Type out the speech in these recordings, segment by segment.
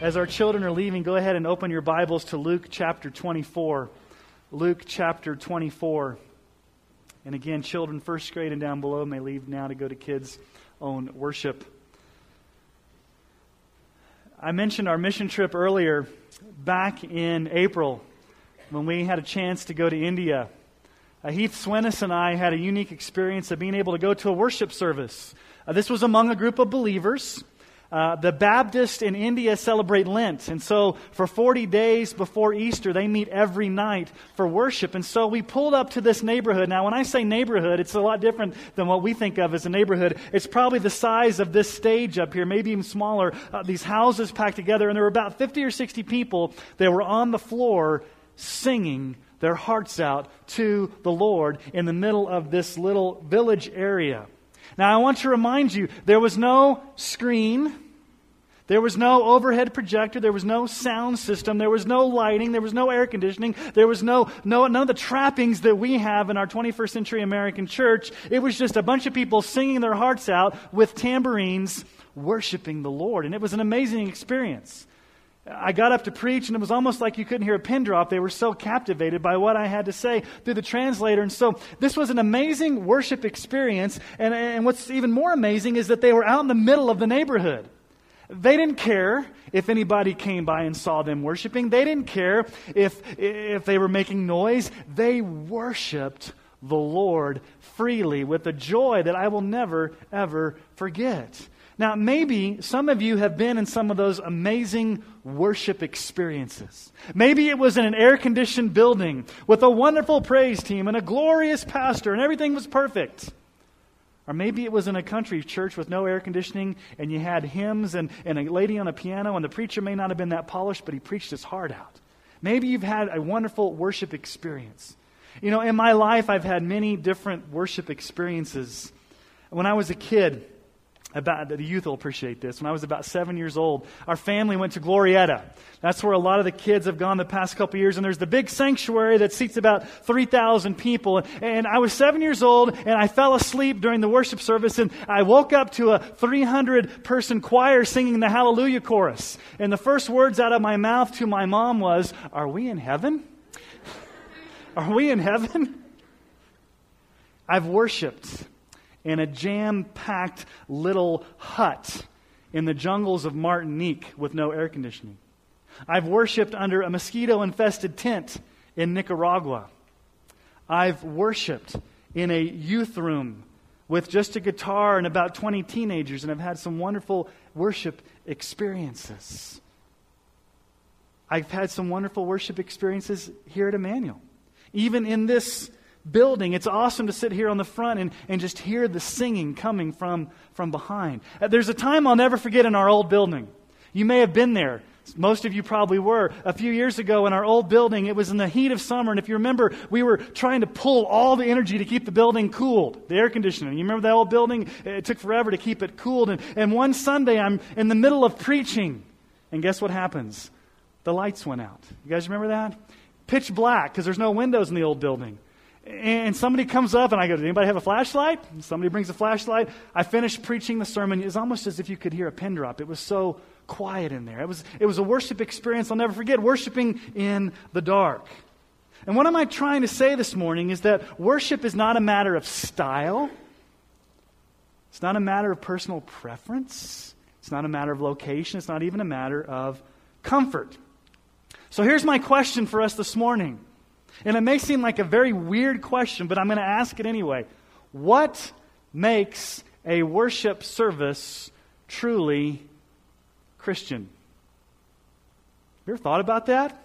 As our children are leaving, go ahead and open your Bibles to Luke chapter 24. Luke chapter 24. And again, children first grade and down below may leave now to go to kids' own worship. I mentioned our mission trip earlier back in April when we had a chance to go to India. Uh, Heath Swennis and I had a unique experience of being able to go to a worship service. Uh, this was among a group of believers. Uh, the Baptists in India celebrate Lent. And so for 40 days before Easter, they meet every night for worship. And so we pulled up to this neighborhood. Now, when I say neighborhood, it's a lot different than what we think of as a neighborhood. It's probably the size of this stage up here, maybe even smaller. Uh, these houses packed together. And there were about 50 or 60 people that were on the floor singing their hearts out to the Lord in the middle of this little village area. Now, I want to remind you there was no screen. There was no overhead projector. There was no sound system. There was no lighting. There was no air conditioning. There was no, no, none of the trappings that we have in our 21st century American church. It was just a bunch of people singing their hearts out with tambourines, worshiping the Lord. And it was an amazing experience. I got up to preach, and it was almost like you couldn't hear a pin drop. They were so captivated by what I had to say through the translator. And so this was an amazing worship experience. And, and what's even more amazing is that they were out in the middle of the neighborhood. They didn't care if anybody came by and saw them worshiping. They didn't care if, if they were making noise. They worshiped the Lord freely with a joy that I will never, ever forget. Now, maybe some of you have been in some of those amazing worship experiences. Maybe it was in an air conditioned building with a wonderful praise team and a glorious pastor and everything was perfect. Or maybe it was in a country church with no air conditioning and you had hymns and, and a lady on a piano and the preacher may not have been that polished, but he preached his heart out. Maybe you've had a wonderful worship experience. You know, in my life, I've had many different worship experiences. When I was a kid, about the youth will appreciate this. When I was about seven years old, our family went to Glorieta. That's where a lot of the kids have gone the past couple years, and there's the big sanctuary that seats about 3,000 people. And I was seven years old, and I fell asleep during the worship service, and I woke up to a 300 person choir singing the Hallelujah chorus. And the first words out of my mouth to my mom was, Are we in heaven? Are we in heaven? I've worshiped in a jam packed little hut in the jungles of Martinique with no air conditioning. I've worshiped under a mosquito infested tent in Nicaragua. I've worshiped in a youth room with just a guitar and about 20 teenagers, and I've had some wonderful worship experiences. I've had some wonderful worship experiences here at Emmanuel. Even in this building. It's awesome to sit here on the front and, and just hear the singing coming from, from behind. Uh, there's a time I'll never forget in our old building. You may have been there. Most of you probably were. A few years ago in our old building, it was in the heat of summer, and if you remember, we were trying to pull all the energy to keep the building cooled, the air conditioning. You remember that old building? It took forever to keep it cooled. And, and one Sunday, I'm in the middle of preaching, and guess what happens? The lights went out. You guys remember that? Pitch black, because there's no windows in the old building and somebody comes up and I go, Does anybody have a flashlight? And somebody brings a flashlight. I finish preaching the sermon. It's almost as if you could hear a pin drop. It was so quiet in there. It was, it was a worship experience I'll never forget, worshiping in the dark. And what am I trying to say this morning is that worship is not a matter of style, it's not a matter of personal preference, it's not a matter of location, it's not even a matter of comfort. So here's my question for us this morning. And it may seem like a very weird question, but I'm going to ask it anyway. What makes a worship service truly Christian? You ever thought about that?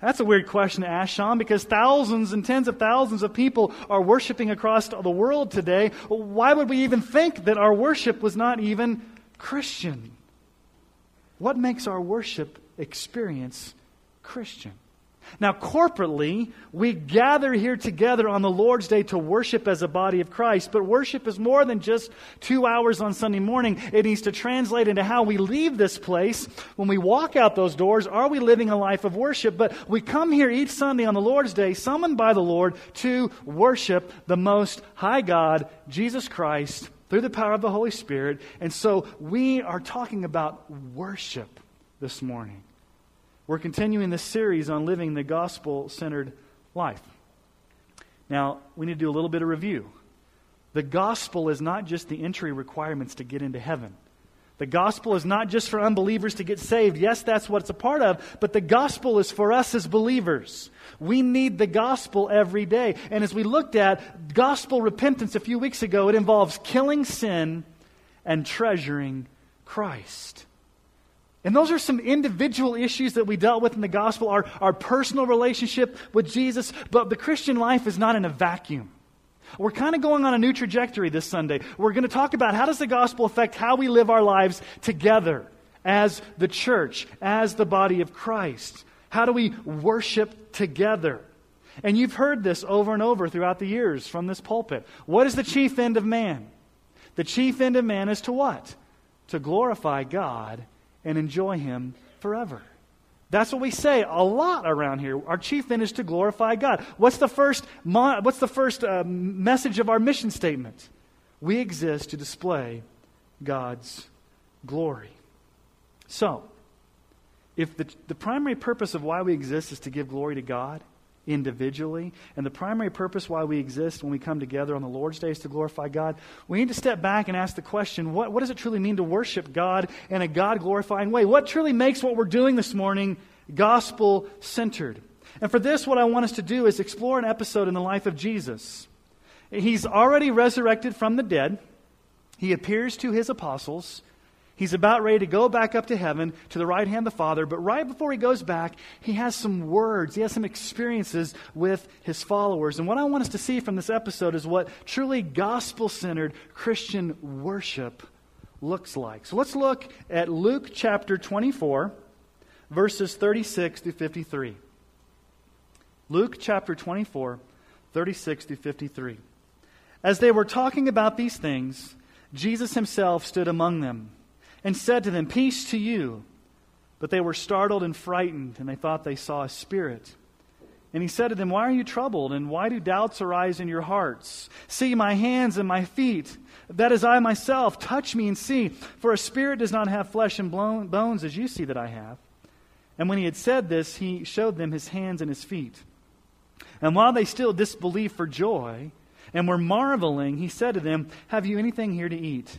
That's a weird question to ask, Sean, because thousands and tens of thousands of people are worshiping across the world today. Why would we even think that our worship was not even Christian? What makes our worship experience Christian? Now, corporately, we gather here together on the Lord's Day to worship as a body of Christ, but worship is more than just two hours on Sunday morning. It needs to translate into how we leave this place. When we walk out those doors, are we living a life of worship? But we come here each Sunday on the Lord's Day, summoned by the Lord, to worship the Most High God, Jesus Christ, through the power of the Holy Spirit. And so we are talking about worship this morning. We're continuing this series on living the gospel centered life. Now, we need to do a little bit of review. The gospel is not just the entry requirements to get into heaven. The gospel is not just for unbelievers to get saved. Yes, that's what it's a part of, but the gospel is for us as believers. We need the gospel every day. And as we looked at gospel repentance a few weeks ago, it involves killing sin and treasuring Christ. And those are some individual issues that we dealt with in the gospel, our, our personal relationship with Jesus. But the Christian life is not in a vacuum. We're kind of going on a new trajectory this Sunday. We're going to talk about how does the gospel affect how we live our lives together as the church, as the body of Christ. How do we worship together? And you've heard this over and over throughout the years from this pulpit. What is the chief end of man? The chief end of man is to what? To glorify God and enjoy Him forever. That's what we say a lot around here. Our chief end is to glorify God. What's the first, what's the first uh, message of our mission statement? We exist to display God's glory. So, if the, the primary purpose of why we exist is to give glory to God, individually. And the primary purpose why we exist when we come together on the Lord's Day is to glorify God. We need to step back and ask the question what, what does it truly mean to worship God in a God glorifying way? What truly makes what we're doing this morning gospel centered? And for this, what I want us to do is explore an episode in the life of Jesus. He's already resurrected from the dead. He appears to his apostles. He's about ready to go back up to heaven to the right hand of the Father, but right before he goes back, he has some words, he has some experiences with his followers. And what I want us to see from this episode is what truly gospel centered Christian worship looks like. So let's look at Luke chapter 24, verses 36 through 53. Luke chapter 24, 36 through 53. As they were talking about these things, Jesus himself stood among them and said to them, Peace to you. But they were startled and frightened, and they thought they saw a spirit. And he said to them, Why are you troubled, and why do doubts arise in your hearts? See my hands and my feet. That is I myself. Touch me and see. For a spirit does not have flesh and bones as you see that I have. And when he had said this, he showed them his hands and his feet. And while they still disbelieved for joy and were marveling, he said to them, Have you anything here to eat?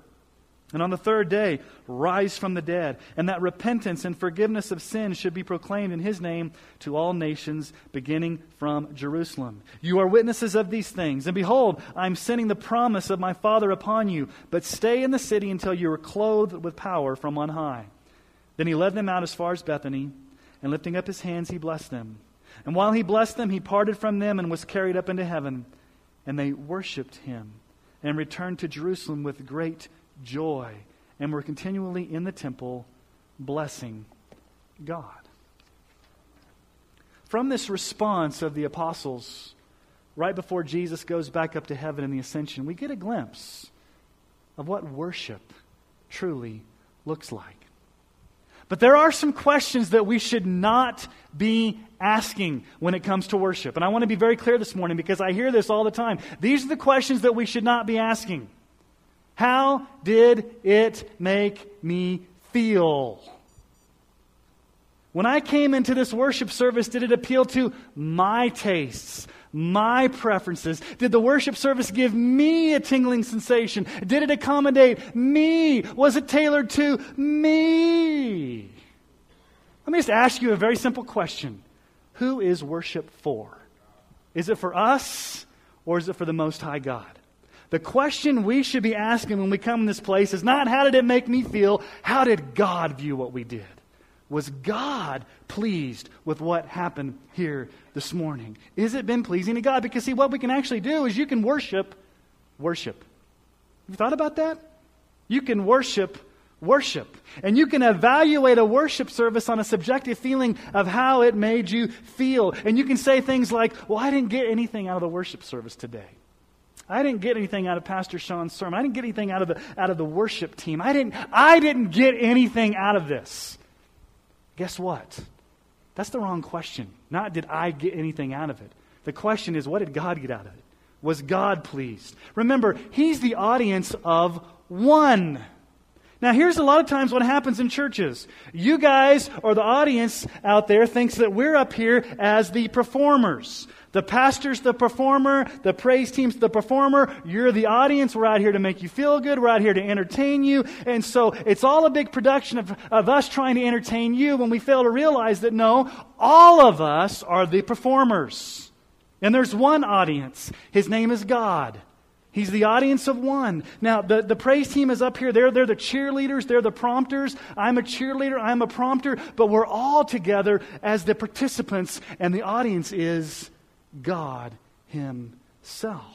and on the third day rise from the dead, and that repentance and forgiveness of sins should be proclaimed in his name to all nations, beginning from Jerusalem. You are witnesses of these things. And behold, I am sending the promise of my Father upon you, but stay in the city until you are clothed with power from on high. Then he led them out as far as Bethany, and lifting up his hands, he blessed them. And while he blessed them, he parted from them and was carried up into heaven. And they worshipped him and returned to Jerusalem with great joy. And we're continually in the temple blessing God. From this response of the apostles, right before Jesus goes back up to heaven in the ascension, we get a glimpse of what worship truly looks like. But there are some questions that we should not be asking when it comes to worship. And I want to be very clear this morning because I hear this all the time. These are the questions that we should not be asking. How did it make me feel? When I came into this worship service, did it appeal to my tastes, my preferences? Did the worship service give me a tingling sensation? Did it accommodate me? Was it tailored to me? Let me just ask you a very simple question Who is worship for? Is it for us or is it for the Most High God? The question we should be asking when we come in this place is not how did it make me feel? How did God view what we did? Was God pleased with what happened here this morning? Is it been pleasing to God? Because, see, what we can actually do is you can worship, worship. Have you thought about that? You can worship, worship. And you can evaluate a worship service on a subjective feeling of how it made you feel. And you can say things like, Well, I didn't get anything out of the worship service today. I didn't get anything out of Pastor Sean's sermon. I didn't get anything out of the, out of the worship team. I didn't, I didn't get anything out of this. Guess what? That's the wrong question. Not did I get anything out of it. The question is, what did God get out of it? Was God pleased? Remember, He's the audience of one. Now, here's a lot of times what happens in churches. You guys, or the audience out there, thinks that we're up here as the performers. The pastor's the performer, the praise team's the performer, you're the audience, we're out here to make you feel good, we're out here to entertain you. And so it's all a big production of, of us trying to entertain you when we fail to realize that no, all of us are the performers. And there's one audience. His name is God. He's the audience of one. Now, the, the praise team is up here. They're, they're the cheerleaders, they're the prompters. I'm a cheerleader, I'm a prompter, but we're all together as the participants, and the audience is God Himself.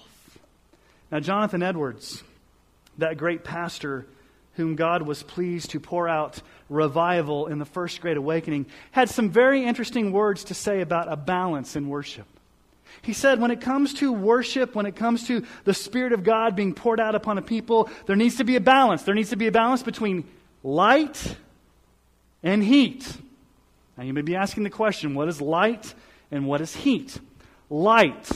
Now, Jonathan Edwards, that great pastor whom God was pleased to pour out revival in the First Great Awakening, had some very interesting words to say about a balance in worship. He said, when it comes to worship, when it comes to the Spirit of God being poured out upon a people, there needs to be a balance. There needs to be a balance between light and heat. Now, you may be asking the question what is light and what is heat? light.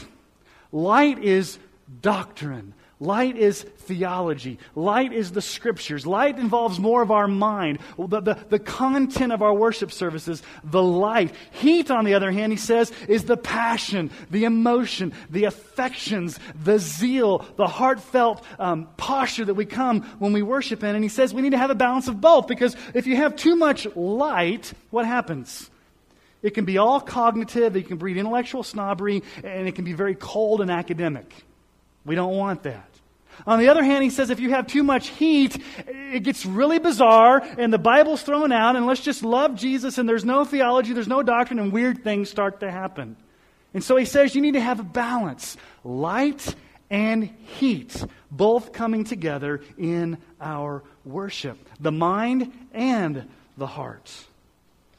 Light is doctrine. Light is theology. Light is the scriptures. Light involves more of our mind, the, the, the, content of our worship services, the light. Heat, on the other hand, he says, is the passion, the emotion, the affections, the zeal, the heartfelt um, posture that we come when we worship in. And he says we need to have a balance of both because if you have too much light, what happens? It can be all cognitive, it can breed intellectual snobbery, and it can be very cold and academic. We don't want that. On the other hand, he says if you have too much heat, it gets really bizarre, and the Bible's thrown out, and let's just love Jesus, and there's no theology, there's no doctrine, and weird things start to happen. And so he says you need to have a balance light and heat, both coming together in our worship the mind and the heart.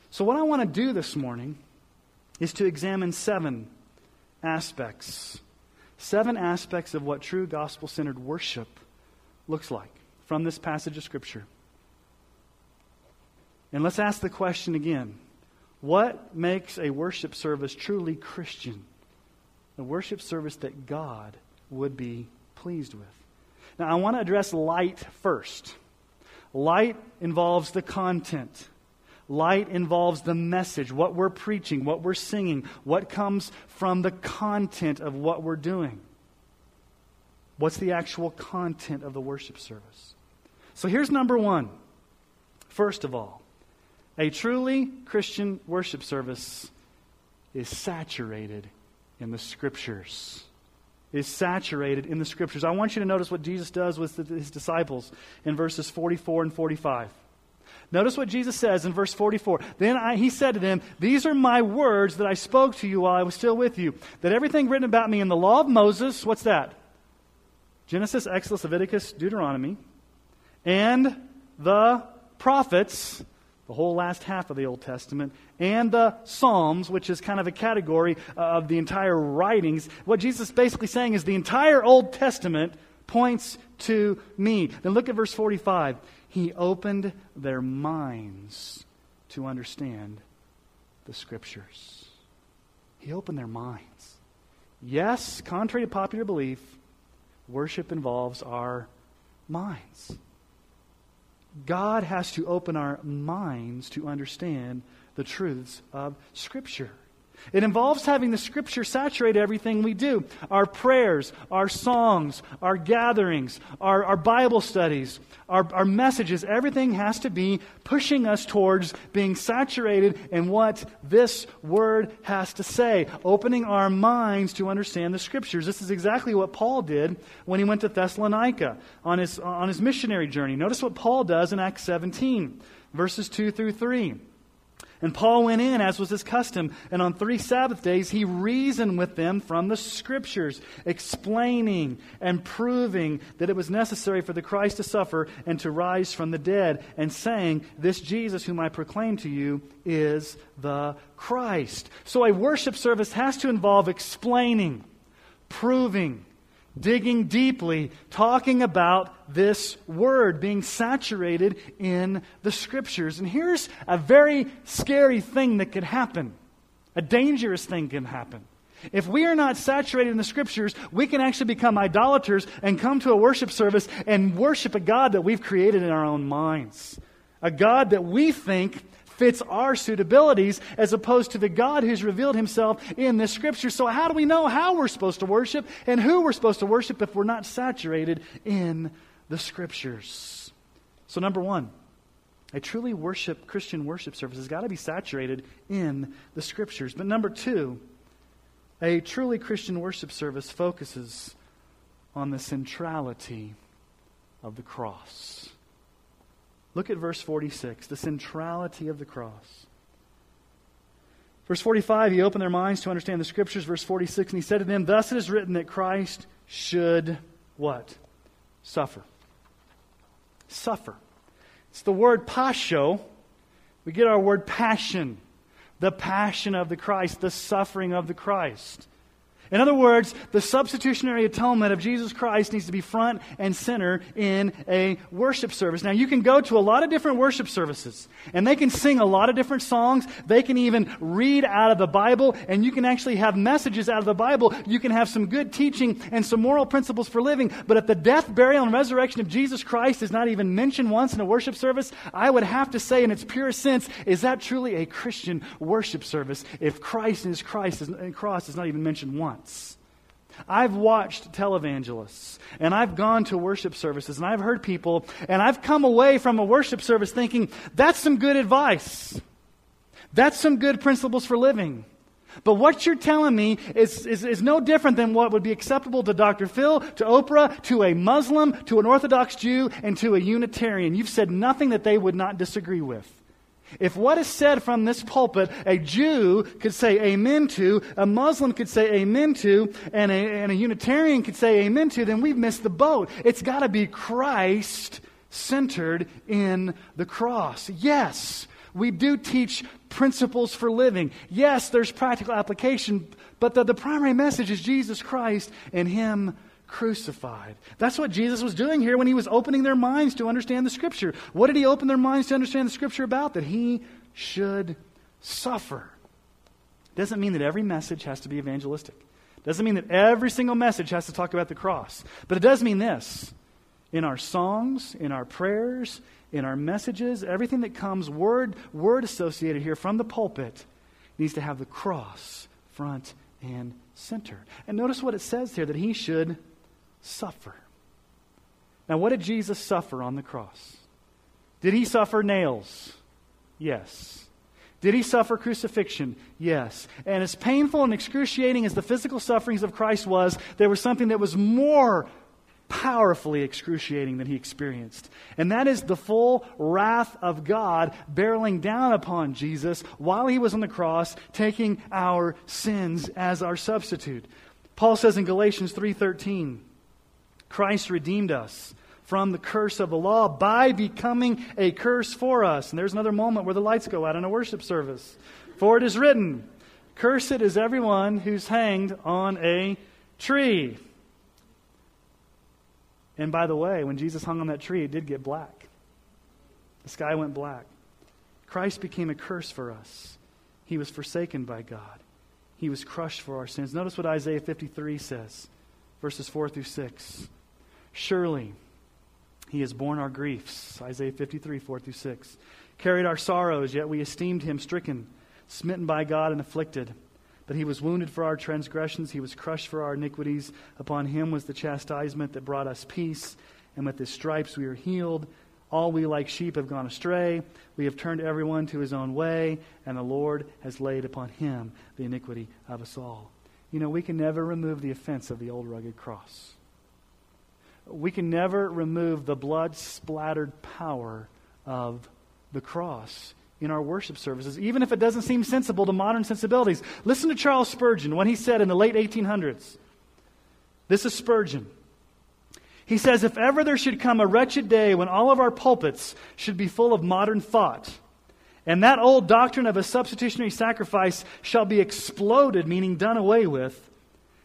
So, what I want to do this morning is to examine seven aspects. Seven aspects of what true gospel centered worship looks like from this passage of Scripture. And let's ask the question again what makes a worship service truly Christian? A worship service that God would be pleased with. Now, I want to address light first. Light involves the content. Light involves the message, what we're preaching, what we're singing, what comes from the content of what we're doing. What's the actual content of the worship service? So here's number one. First of all, a truly Christian worship service is saturated in the Scriptures. Is saturated in the Scriptures. I want you to notice what Jesus does with his disciples in verses 44 and 45. Notice what Jesus says in verse 44. Then I, he said to them, These are my words that I spoke to you while I was still with you. That everything written about me in the law of Moses, what's that? Genesis, Exodus, Leviticus, Deuteronomy, and the prophets, the whole last half of the Old Testament, and the Psalms, which is kind of a category uh, of the entire writings. What Jesus is basically saying is the entire Old Testament points to me. Then look at verse 45. He opened their minds to understand the Scriptures. He opened their minds. Yes, contrary to popular belief, worship involves our minds. God has to open our minds to understand the truths of Scripture. It involves having the Scripture saturate everything we do our prayers, our songs, our gatherings, our, our Bible studies, our, our messages. Everything has to be pushing us towards being saturated in what this Word has to say, opening our minds to understand the Scriptures. This is exactly what Paul did when he went to Thessalonica on his, on his missionary journey. Notice what Paul does in Acts 17, verses 2 through 3. And Paul went in, as was his custom, and on three Sabbath days he reasoned with them from the Scriptures, explaining and proving that it was necessary for the Christ to suffer and to rise from the dead, and saying, This Jesus whom I proclaim to you is the Christ. So a worship service has to involve explaining, proving, digging deeply, talking about this word, being saturated in the scriptures. And here's a very scary thing that could happen a dangerous thing can happen. If we are not saturated in the scriptures, we can actually become idolaters and come to a worship service and worship a God that we've created in our own minds. A God that we think fits our suitabilities as opposed to the God who's revealed himself in this scripture. So, how do we know how we're supposed to worship and who we're supposed to worship if we're not saturated in the scriptures? So, number one, a truly worship Christian worship service has got to be saturated in the scriptures. But number two, a truly Christian worship service focuses on the centrality of the cross. Look at verse 46, the centrality of the cross. Verse 45, he opened their minds to understand the scriptures. Verse 46, and he said to them, Thus it is written that Christ should what? Suffer. Suffer. It's the word pasho. We get our word passion. The passion of the Christ, the suffering of the Christ. In other words, the substitutionary atonement of Jesus Christ needs to be front and center in a worship service. Now, you can go to a lot of different worship services, and they can sing a lot of different songs. They can even read out of the Bible, and you can actually have messages out of the Bible. You can have some good teaching and some moral principles for living. But if the death, burial, and resurrection of Jesus Christ is not even mentioned once in a worship service, I would have to say, in its purest sense, is that truly a Christian worship service if Christ and his Christ and cross is not even mentioned once? I've watched televangelists and I've gone to worship services and I've heard people and I've come away from a worship service thinking, that's some good advice. That's some good principles for living. But what you're telling me is, is, is, no different than what would be acceptable to Dr. Phil, to Oprah, to a Muslim, to an Orthodox Jew, and to a Unitarian. You've said nothing that they would not disagree with. If what is said from this pulpit, a Jew could say amen to, a Muslim could say amen to, and a, and a Unitarian could say amen to, then we've missed the boat. It's got to be Christ centered in the cross. Yes, we do teach principles for living. Yes, there's practical application, but the, the primary message is Jesus Christ and Him crucified. That's what Jesus was doing here when he was opening their minds to understand the Scripture. What did he open their minds to understand the Scripture about? That he should suffer. Doesn't mean that every message has to be evangelistic. Doesn't mean that every single message has to talk about the cross. But it does mean this. In our songs, in our prayers, in our messages, everything that comes word word associated here from the pulpit needs to have the cross front and center. And notice what it says here that he should suffer. Now, what did Jesus suffer on the cross? Did he suffer nails? Yes. Did he suffer crucifixion? Yes. And as painful and excruciating as the physical sufferings of Christ was, there was something that was more powerfully excruciating than he experienced. And that is the full wrath of God barreling down upon Jesus while he was on the cross, taking our sins as our substitute. Paul says in Galatians 3:13, Christ redeemed us from the curse of the law by becoming a curse for us. And there's another moment where the lights go out in a worship service. For it is written, Cursed is everyone who's hanged on a tree. And by the way, when Jesus hung on that tree, it did get black. The sky went black. Christ became a curse for us. He was forsaken by God. He was crushed for our sins. Notice what Isaiah 53 says, verses 4 through 6. Surely he has borne our griefs. Isaiah 53, 4 through 6. Carried our sorrows, yet we esteemed him stricken, smitten by God, and afflicted. But he was wounded for our transgressions, he was crushed for our iniquities. Upon him was the chastisement that brought us peace, and with his stripes we are healed. All we like sheep have gone astray. We have turned everyone to his own way, and the Lord has laid upon him the iniquity of us all. You know, we can never remove the offense of the old rugged cross. We can never remove the blood splattered power of the cross in our worship services, even if it doesn't seem sensible to modern sensibilities. Listen to Charles Spurgeon, when he said in the late 1800s. This is Spurgeon. He says, If ever there should come a wretched day when all of our pulpits should be full of modern thought, and that old doctrine of a substitutionary sacrifice shall be exploded, meaning done away with,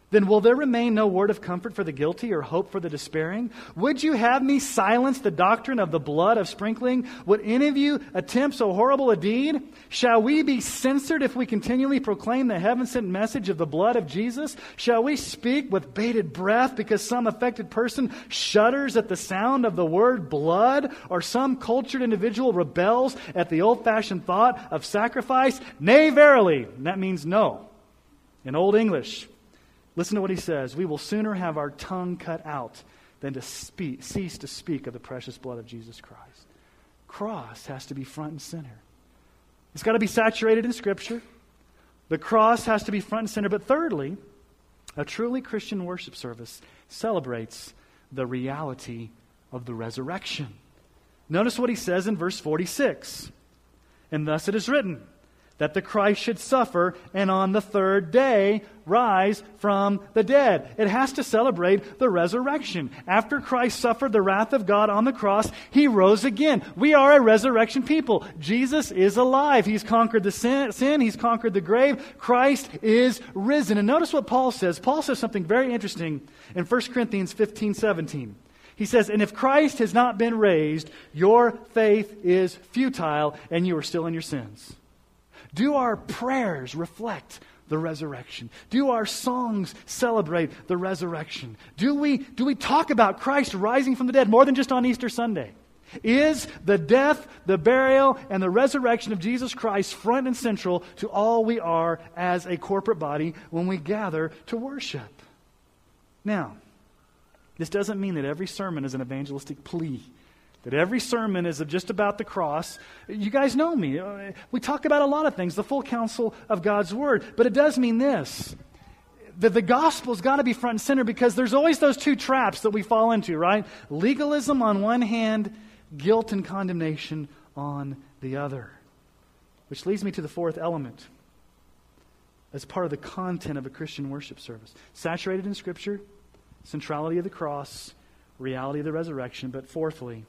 then will there remain no word of comfort for the guilty or hope for the despairing? Would you have me silence the doctrine of the blood of sprinkling? Would any of you attempt so horrible a deed? Shall we be censored if we continually proclaim the heaven sent message of the blood of Jesus? Shall we speak with bated breath because some affected person shudders at the sound of the word blood or some cultured individual rebels at the old fashioned thought of sacrifice? Nay, verily. That means no. In Old English, Listen to what he says. We will sooner have our tongue cut out than to speak, cease to speak of the precious blood of Jesus Christ. Cross has to be front and center. It's got to be saturated in Scripture. The cross has to be front and center. But thirdly, a truly Christian worship service celebrates the reality of the resurrection. Notice what he says in verse 46. And thus it is written that the Christ should suffer and on the third day rise from the dead. It has to celebrate the resurrection. After Christ suffered the wrath of God on the cross, he rose again. We are a resurrection people. Jesus is alive. He's conquered the sin, sin, he's conquered the grave. Christ is risen. And notice what Paul says. Paul says something very interesting in 1 Corinthians 15 17. He says, And if Christ has not been raised, your faith is futile and you are still in your sins. Do our prayers reflect the resurrection? Do our songs celebrate the resurrection? Do we, do we talk about Christ rising from the dead more than just on Easter Sunday? Is the death, the burial, and the resurrection of Jesus Christ front and central to all we are as a corporate body when we gather to worship? Now, this doesn't mean that every sermon is an evangelistic plea that every sermon is just about the cross. You guys know me. Uh, we talk about a lot of things, the full counsel of God's Word. But it does mean this that the gospel's got to be front and center because there's always those two traps that we fall into, right? Legalism on one hand, guilt and condemnation on the other. Which leads me to the fourth element as part of the content of a Christian worship service. Saturated in Scripture, centrality of the cross, reality of the resurrection, but fourthly,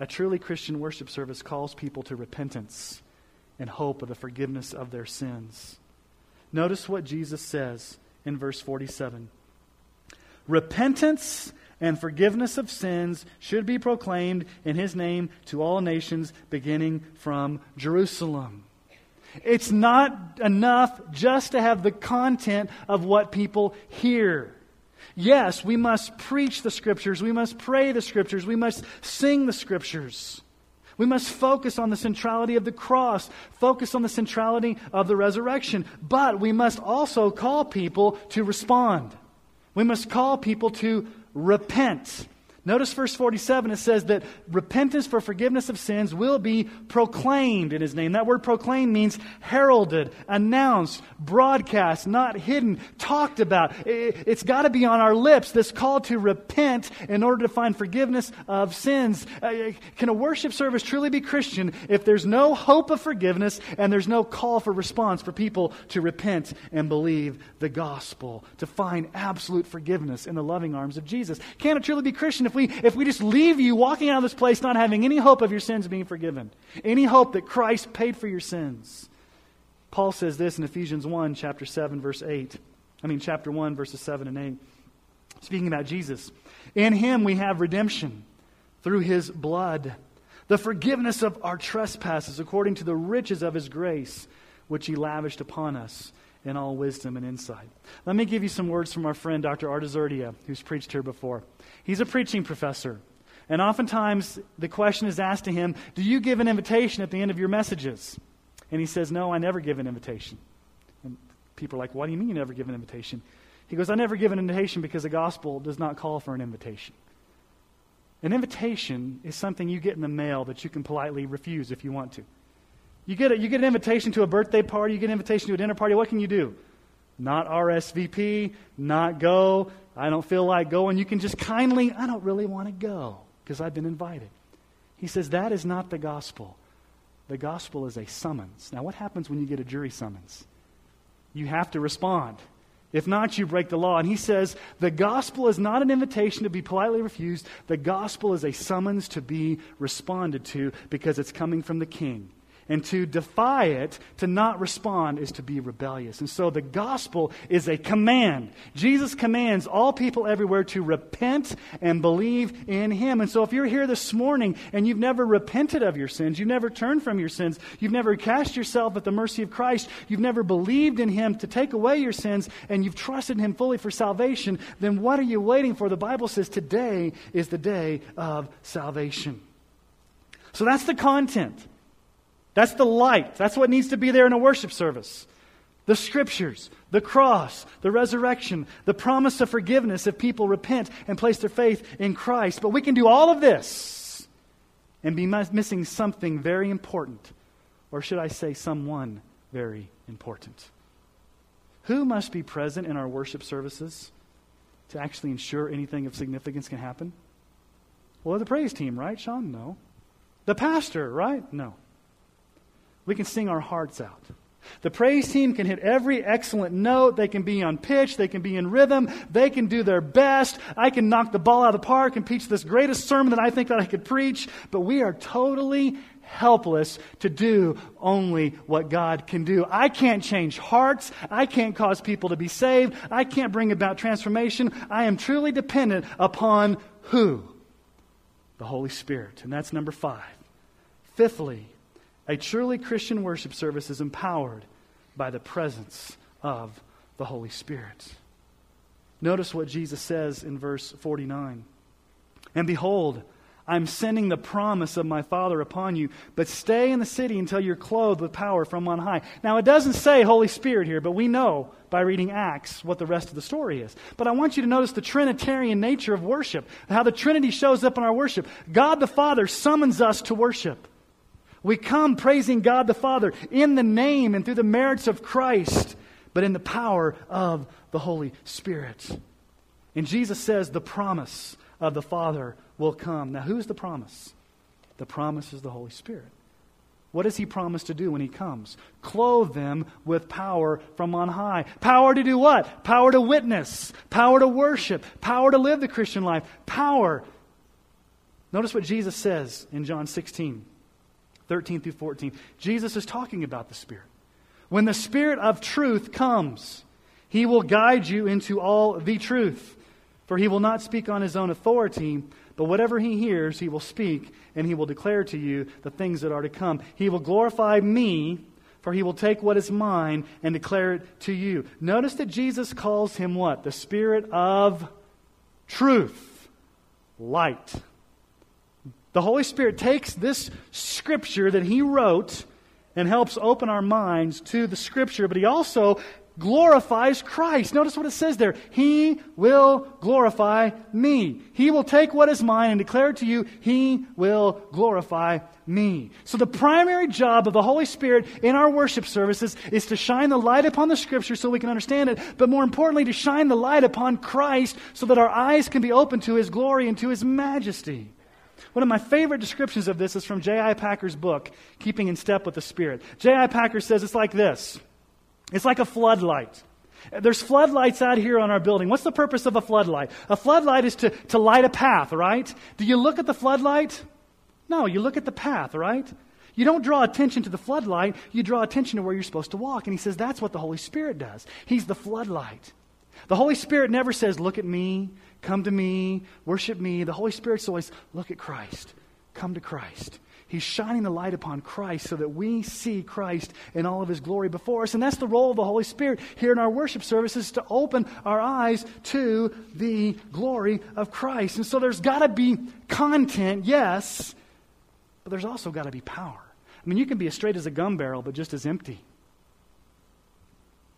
a truly Christian worship service calls people to repentance and hope of the forgiveness of their sins. Notice what Jesus says in verse 47 Repentance and forgiveness of sins should be proclaimed in his name to all nations, beginning from Jerusalem. It's not enough just to have the content of what people hear. Yes, we must preach the Scriptures. We must pray the Scriptures. We must sing the Scriptures. We must focus on the centrality of the cross, focus on the centrality of the resurrection. But we must also call people to respond. We must call people to repent. Notice verse 47, it says that repentance for forgiveness of sins will be proclaimed in his name. That word proclaimed means heralded, announced, broadcast, not hidden, talked about. It's got to be on our lips, this call to repent in order to find forgiveness of sins. Uh, can a worship service truly be Christian if there's no hope of forgiveness and there's no call for response for people to repent and believe the gospel, to find absolute forgiveness in the loving arms of Jesus? Can it truly be Christian if we, if we just leave you walking out of this place not having any hope of your sins being forgiven, any hope that Christ paid for your sins. Paul says this in Ephesians 1, chapter 7, verse 8. I mean, chapter 1, verses 7 and 8. Speaking about Jesus. In him we have redemption through his blood, the forgiveness of our trespasses according to the riches of his grace, which he lavished upon us in all wisdom and insight. Let me give you some words from our friend Dr. Art Azurdia, who's preached here before. He's a preaching professor. And oftentimes the question is asked to him, Do you give an invitation at the end of your messages? And he says, No, I never give an invitation. And People are like, What do you mean you never give an invitation? He goes, I never give an invitation because the gospel does not call for an invitation. An invitation is something you get in the mail that you can politely refuse if you want to. You get, a, you get an invitation to a birthday party, you get an invitation to a dinner party, what can you do? Not RSVP, not go, I don't feel like going. You can just kindly, I don't really want to go because I've been invited. He says that is not the gospel. The gospel is a summons. Now, what happens when you get a jury summons? You have to respond. If not, you break the law. And he says the gospel is not an invitation to be politely refused. The gospel is a summons to be responded to because it's coming from the king. And to defy it, to not respond, is to be rebellious. And so the gospel is a command. Jesus commands all people everywhere to repent and believe in him. And so if you're here this morning and you've never repented of your sins, you've never turned from your sins, you've never cast yourself at the mercy of Christ, you've never believed in him to take away your sins, and you've trusted him fully for salvation, then what are you waiting for? The Bible says today is the day of salvation. So that's the content. That's the light. That's what needs to be there in a worship service. The scriptures, the cross, the resurrection, the promise of forgiveness if people repent and place their faith in Christ. But we can do all of this and be missing something very important, or should I say, someone very important. Who must be present in our worship services to actually ensure anything of significance can happen? Well, the praise team, right, Sean? No. The pastor, right? No. We can sing our hearts out. The praise team can hit every excellent note. They can be on pitch. They can be in rhythm. They can do their best. I can knock the ball out of the park and preach this greatest sermon that I think that I could preach. But we are totally helpless to do only what God can do. I can't change hearts. I can't cause people to be saved. I can't bring about transformation. I am truly dependent upon who? The Holy Spirit. And that's number five. Fifthly, a truly Christian worship service is empowered by the presence of the Holy Spirit. Notice what Jesus says in verse 49. And behold, I'm sending the promise of my Father upon you, but stay in the city until you're clothed with power from on high. Now, it doesn't say Holy Spirit here, but we know by reading Acts what the rest of the story is. But I want you to notice the Trinitarian nature of worship, how the Trinity shows up in our worship. God the Father summons us to worship. We come praising God the Father in the name and through the merits of Christ, but in the power of the Holy Spirit. And Jesus says the promise of the Father will come. Now, who's the promise? The promise is the Holy Spirit. What does he promise to do when he comes? Clothe them with power from on high. Power to do what? Power to witness, power to worship, power to live the Christian life, power. Notice what Jesus says in John 16. 13 through 14. Jesus is talking about the Spirit. When the Spirit of truth comes, he will guide you into all the truth. For he will not speak on his own authority, but whatever he hears, he will speak, and he will declare to you the things that are to come. He will glorify me, for he will take what is mine and declare it to you. Notice that Jesus calls him what? The Spirit of truth, light. The Holy Spirit takes this scripture that He wrote and helps open our minds to the scripture, but He also glorifies Christ. Notice what it says there. He will glorify me. He will take what is mine and declare to you. He will glorify me. So the primary job of the Holy Spirit in our worship services is to shine the light upon the scripture so we can understand it, but more importantly, to shine the light upon Christ so that our eyes can be open to his glory and to his majesty. One of my favorite descriptions of this is from J.I. Packer's book, Keeping in Step with the Spirit. J.I. Packer says it's like this it's like a floodlight. There's floodlights out here on our building. What's the purpose of a floodlight? A floodlight is to, to light a path, right? Do you look at the floodlight? No, you look at the path, right? You don't draw attention to the floodlight, you draw attention to where you're supposed to walk. And he says that's what the Holy Spirit does. He's the floodlight. The Holy Spirit never says, Look at me, come to me, worship me. The Holy Spirit's always, Look at Christ, come to Christ. He's shining the light upon Christ so that we see Christ in all of his glory before us. And that's the role of the Holy Spirit here in our worship services to open our eyes to the glory of Christ. And so there's got to be content, yes, but there's also got to be power. I mean, you can be as straight as a gum barrel, but just as empty.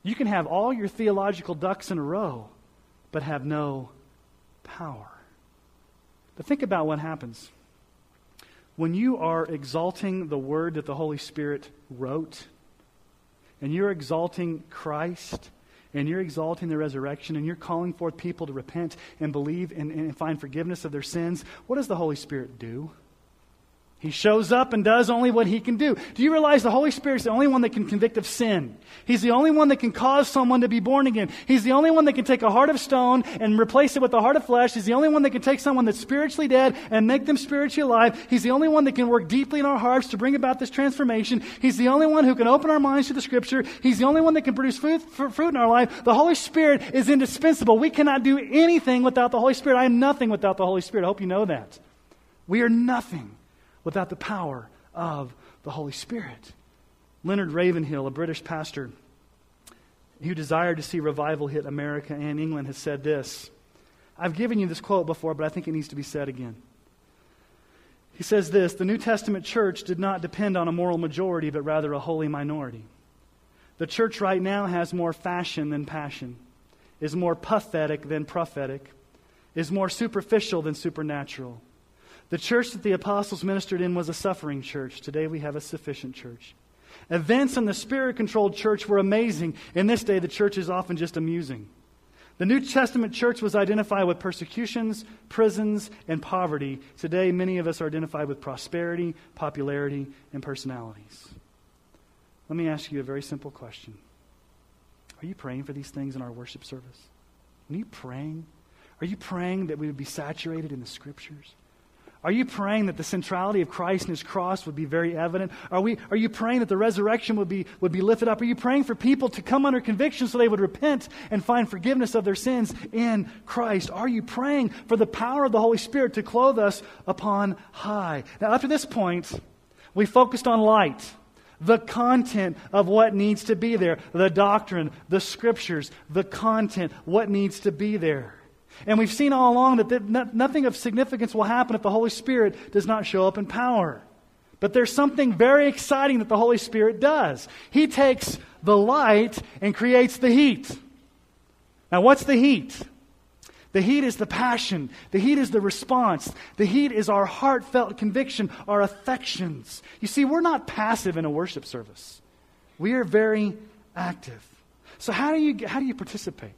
You can have all your theological ducks in a row, but have no power. But think about what happens. When you are exalting the word that the Holy Spirit wrote, and you're exalting Christ, and you're exalting the resurrection, and you're calling forth people to repent and believe and, and find forgiveness of their sins, what does the Holy Spirit do? He shows up and does only what he can do. Do you realize the Holy Spirit is the only one that can convict of sin? He's the only one that can cause someone to be born again. He's the only one that can take a heart of stone and replace it with a heart of flesh. He's the only one that can take someone that's spiritually dead and make them spiritually alive. He's the only one that can work deeply in our hearts to bring about this transformation. He's the only one who can open our minds to the Scripture. He's the only one that can produce fruit, fruit in our life. The Holy Spirit is indispensable. We cannot do anything without the Holy Spirit. I am nothing without the Holy Spirit. I hope you know that. We are nothing without the power of the Holy Spirit. Leonard Ravenhill, a British pastor who desired to see revival hit America and England, has said this. I've given you this quote before, but I think it needs to be said again. He says this The New Testament church did not depend on a moral majority, but rather a holy minority. The church right now has more fashion than passion, is more pathetic than prophetic, is more superficial than supernatural the church that the apostles ministered in was a suffering church. Today we have a sufficient church. Events in the spirit controlled church were amazing. In this day, the church is often just amusing. The New Testament church was identified with persecutions, prisons, and poverty. Today, many of us are identified with prosperity, popularity, and personalities. Let me ask you a very simple question Are you praying for these things in our worship service? Are you praying? Are you praying that we would be saturated in the scriptures? Are you praying that the centrality of Christ and his cross would be very evident? Are, we, are you praying that the resurrection would be, would be lifted up? Are you praying for people to come under conviction so they would repent and find forgiveness of their sins in Christ? Are you praying for the power of the Holy Spirit to clothe us upon high? Now, up to this point, we focused on light the content of what needs to be there, the doctrine, the scriptures, the content, what needs to be there. And we've seen all along that nothing of significance will happen if the Holy Spirit does not show up in power. But there's something very exciting that the Holy Spirit does. He takes the light and creates the heat. Now, what's the heat? The heat is the passion. The heat is the response. The heat is our heartfelt conviction, our affections. You see, we're not passive in a worship service. We are very active. So how do you, how do you participate?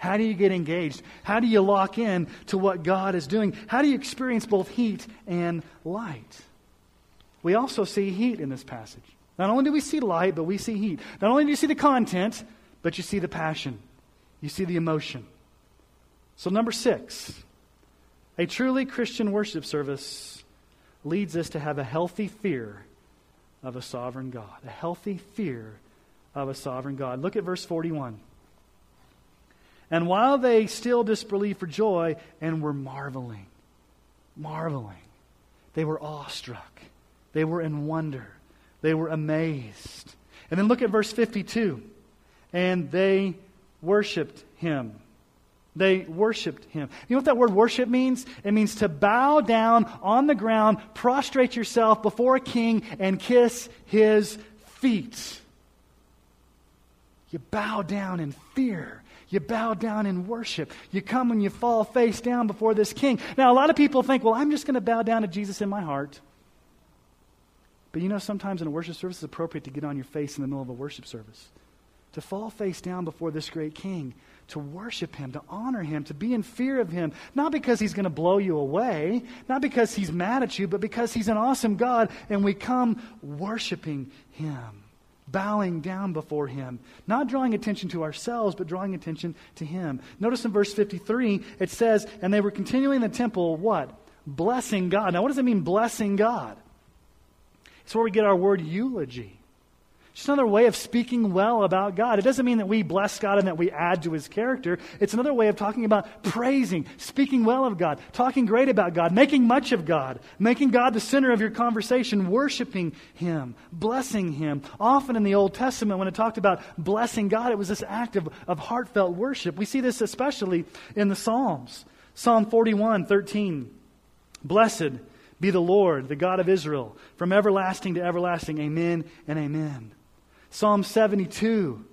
How do you get engaged? How do you lock in to what God is doing? How do you experience both heat and light? We also see heat in this passage. Not only do we see light, but we see heat. Not only do you see the content, but you see the passion. You see the emotion. So, number six, a truly Christian worship service leads us to have a healthy fear of a sovereign God. A healthy fear of a sovereign God. Look at verse 41. And while they still disbelieved for joy and were marveling, marveling, they were awestruck. They were in wonder. They were amazed. And then look at verse 52. And they worshiped him. They worshiped him. You know what that word worship means? It means to bow down on the ground, prostrate yourself before a king, and kiss his feet. You bow down in fear you bow down in worship. You come and you fall face down before this king. Now, a lot of people think, well, I'm just going to bow down to Jesus in my heart. But you know, sometimes in a worship service, it's appropriate to get on your face in the middle of a worship service. To fall face down before this great king, to worship him, to honor him, to be in fear of him, not because he's going to blow you away, not because he's mad at you, but because he's an awesome God, and we come worshiping him bowing down before him, not drawing attention to ourselves, but drawing attention to him. Notice in verse 53, it says, And they were continuing in the temple, what? Blessing God. Now, what does it mean, blessing God? It's where we get our word eulogy. Just another way of speaking well about God. It doesn't mean that we bless God and that we add to his character. It's another way of talking about praising, speaking well of God, talking great about God, making much of God, making God the center of your conversation, worshiping him, blessing him. Often in the Old Testament, when it talked about blessing God, it was this act of, of heartfelt worship. We see this especially in the Psalms. Psalm 41, 13. Blessed be the Lord, the God of Israel, from everlasting to everlasting. Amen and amen. Psalm 72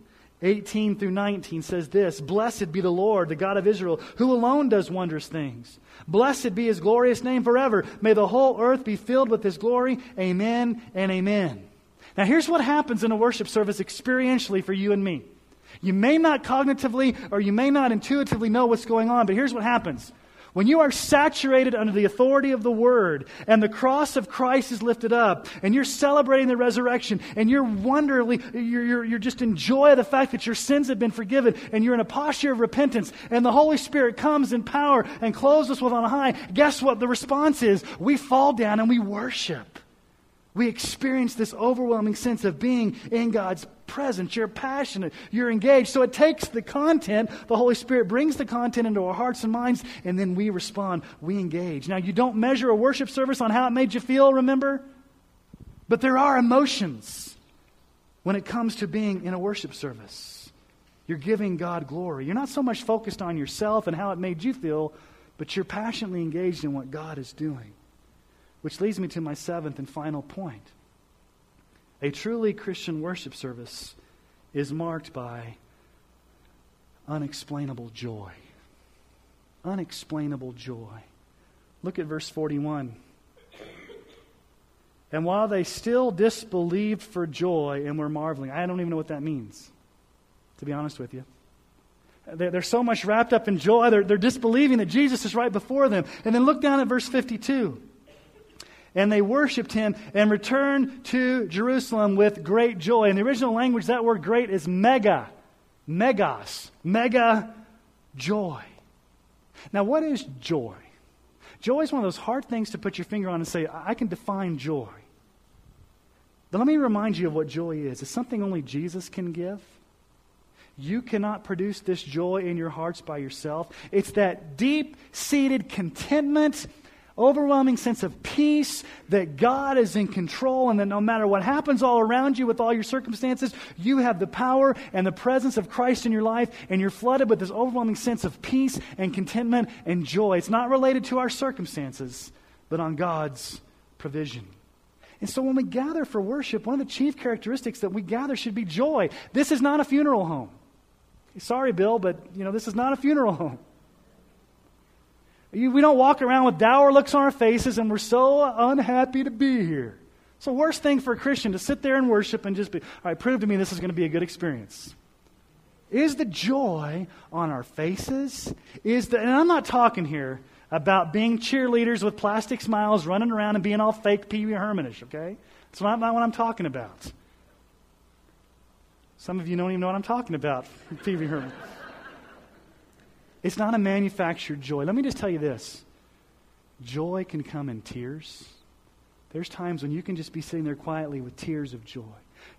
18 through 19 says this Blessed be the Lord, the God of Israel, who alone does wondrous things. Blessed be his glorious name forever. May the whole earth be filled with his glory. Amen and amen. Now, here's what happens in a worship service experientially for you and me. You may not cognitively or you may not intuitively know what's going on, but here's what happens. When you are saturated under the authority of the Word and the cross of Christ is lifted up and you're celebrating the resurrection and you're wonderfully, you're, you're, you're just enjoy the fact that your sins have been forgiven and you're in a posture of repentance and the Holy Spirit comes in power and clothes us with on high, guess what the response is? We fall down and we worship we experience this overwhelming sense of being in God's presence. You're passionate, you're engaged. So it takes the content, the Holy Spirit brings the content into our hearts and minds, and then we respond, we engage. Now, you don't measure a worship service on how it made you feel, remember? But there are emotions when it comes to being in a worship service. You're giving God glory. You're not so much focused on yourself and how it made you feel, but you're passionately engaged in what God is doing. Which leads me to my seventh and final point. A truly Christian worship service is marked by unexplainable joy. Unexplainable joy. Look at verse 41. And while they still disbelieved for joy and were marveling, I don't even know what that means, to be honest with you. They're, they're so much wrapped up in joy, they're, they're disbelieving that Jesus is right before them. And then look down at verse 52 and they worshiped him and returned to Jerusalem with great joy. In the original language, that word great is mega, megas, mega joy. Now, what is joy? Joy is one of those hard things to put your finger on and say, I can define joy. But let me remind you of what joy is it's something only Jesus can give. You cannot produce this joy in your hearts by yourself. It's that deep seated contentment overwhelming sense of peace that God is in control and that no matter what happens all around you with all your circumstances, you have the power and the presence of Christ in your life and you're flooded with this overwhelming sense of peace and contentment and joy. It's not related to our circumstances, but on God's provision. And so when we gather for worship, one of the chief characteristics that we gather should be joy. This is not a funeral home. Sorry, Bill, but you know, this is not a funeral home. We don't walk around with dour looks on our faces and we're so unhappy to be here. It's the worst thing for a Christian to sit there and worship and just be, all right, prove to me this is going to be a good experience. Is the joy on our faces? Is the, and I'm not talking here about being cheerleaders with plastic smiles running around and being all fake Pee Wee Hermanish, okay? That's not, not what I'm talking about. Some of you don't even know what I'm talking about, Pee Wee Herman. It's not a manufactured joy. Let me just tell you this joy can come in tears. There's times when you can just be sitting there quietly with tears of joy.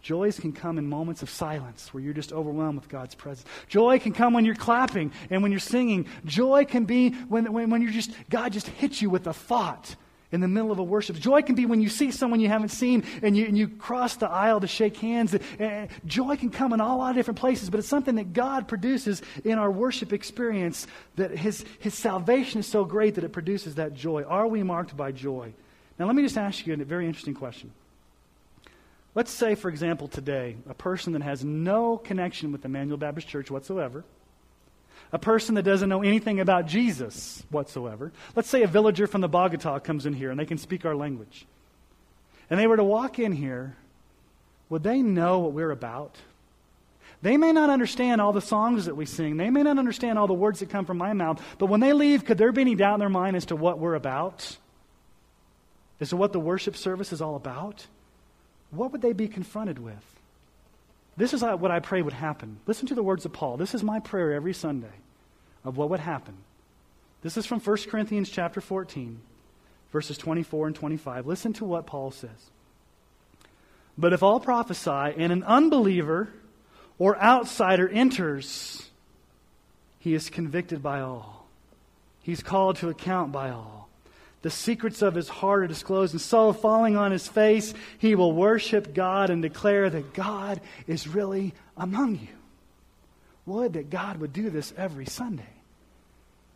Joys can come in moments of silence where you're just overwhelmed with God's presence. Joy can come when you're clapping and when you're singing. Joy can be when, when, when you're just, God just hits you with a thought in the middle of a worship. Joy can be when you see someone you haven't seen and you, and you cross the aisle to shake hands. Eh, eh, joy can come in a lot of different places, but it's something that God produces in our worship experience that his, his salvation is so great that it produces that joy. Are we marked by joy? Now, let me just ask you a very interesting question. Let's say, for example, today, a person that has no connection with Emmanuel Baptist Church whatsoever a person that doesn't know anything about Jesus whatsoever. Let's say a villager from the Bogota comes in here and they can speak our language. And they were to walk in here, would they know what we're about? They may not understand all the songs that we sing. They may not understand all the words that come from my mouth. But when they leave, could there be any doubt in their mind as to what we're about? As to what the worship service is all about? What would they be confronted with? This is what I pray would happen. Listen to the words of Paul. This is my prayer every Sunday of what would happen. This is from 1 Corinthians chapter 14, verses 24 and 25. Listen to what Paul says. But if all prophesy and an unbeliever or outsider enters, he is convicted by all. He's called to account by all. The secrets of his heart are disclosed, and so, falling on his face, he will worship God and declare that God is really among you. Would that God would do this every Sunday.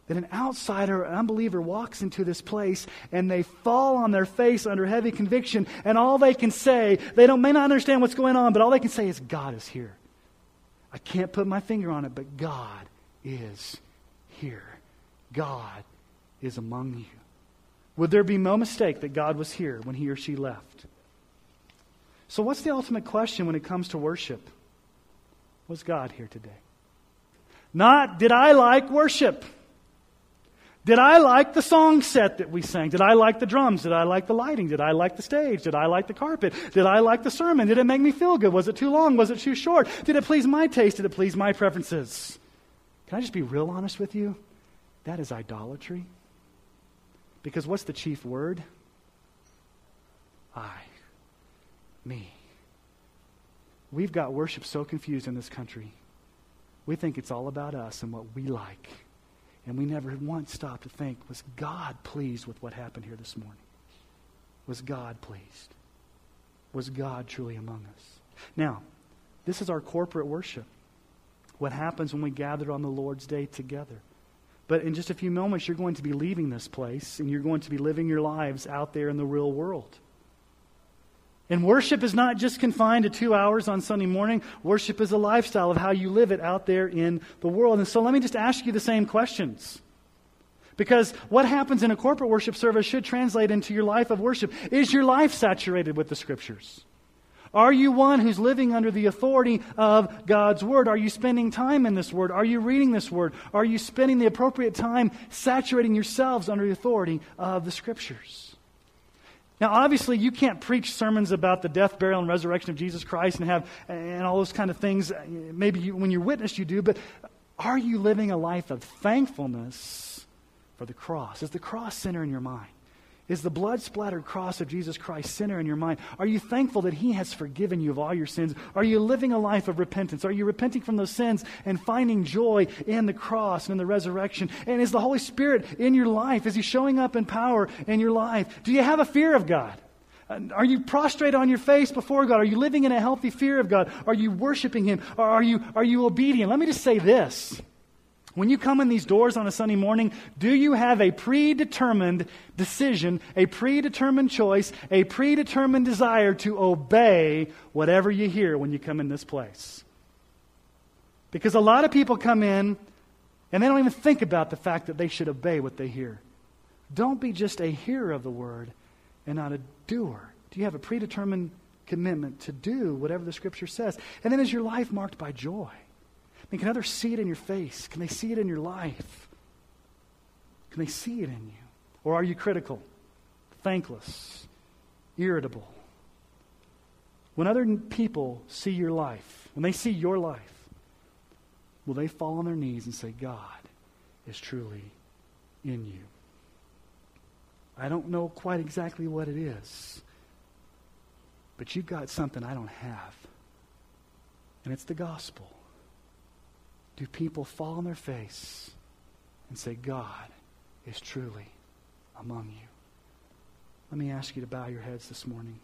That an outsider, an unbeliever, walks into this place and they fall on their face under heavy conviction, and all they can say, they don't, may not understand what's going on, but all they can say is, God is here. I can't put my finger on it, but God is here. God is among you. Would there be no mistake that God was here when he or she left? So, what's the ultimate question when it comes to worship? Was God here today? Not, did I like worship? Did I like the song set that we sang? Did I like the drums? Did I like the lighting? Did I like the stage? Did I like the carpet? Did I like the sermon? Did it make me feel good? Was it too long? Was it too short? Did it please my taste? Did it please my preferences? Can I just be real honest with you? That is idolatry. Because what's the chief word? I. Me. We've got worship so confused in this country. We think it's all about us and what we like. And we never once stopped to think, was God pleased with what happened here this morning? Was God pleased? Was God truly among us? Now, this is our corporate worship. What happens when we gather on the Lord's Day together. But in just a few moments, you're going to be leaving this place and you're going to be living your lives out there in the real world. And worship is not just confined to two hours on Sunday morning. Worship is a lifestyle of how you live it out there in the world. And so let me just ask you the same questions. Because what happens in a corporate worship service should translate into your life of worship. Is your life saturated with the Scriptures? Are you one who's living under the authority of God's Word? Are you spending time in this Word? Are you reading this Word? Are you spending the appropriate time saturating yourselves under the authority of the Scriptures? Now, obviously, you can't preach sermons about the death, burial, and resurrection of Jesus Christ and have and all those kind of things. Maybe you, when you're witness, you do, but are you living a life of thankfulness for the cross? Is the cross center in your mind? Is the blood splattered cross of Jesus Christ center in your mind? Are you thankful that He has forgiven you of all your sins? Are you living a life of repentance? Are you repenting from those sins and finding joy in the cross and in the resurrection? And is the Holy Spirit in your life? Is He showing up in power in your life? Do you have a fear of God? Are you prostrate on your face before God? Are you living in a healthy fear of God? Are you worshiping Him? Are you, are you obedient? Let me just say this. When you come in these doors on a Sunday morning, do you have a predetermined decision, a predetermined choice, a predetermined desire to obey whatever you hear when you come in this place? Because a lot of people come in and they don't even think about the fact that they should obey what they hear. Don't be just a hearer of the word and not a doer. Do you have a predetermined commitment to do whatever the scripture says? And then is your life marked by joy? Mean, can others see it in your face? Can they see it in your life? Can they see it in you? Or are you critical, thankless, irritable? When other people see your life, when they see your life, will they fall on their knees and say, God is truly in you? I don't know quite exactly what it is, but you've got something I don't have, and it's the gospel do people fall on their face and say, God is truly among you? Let me ask you to bow your heads this morning.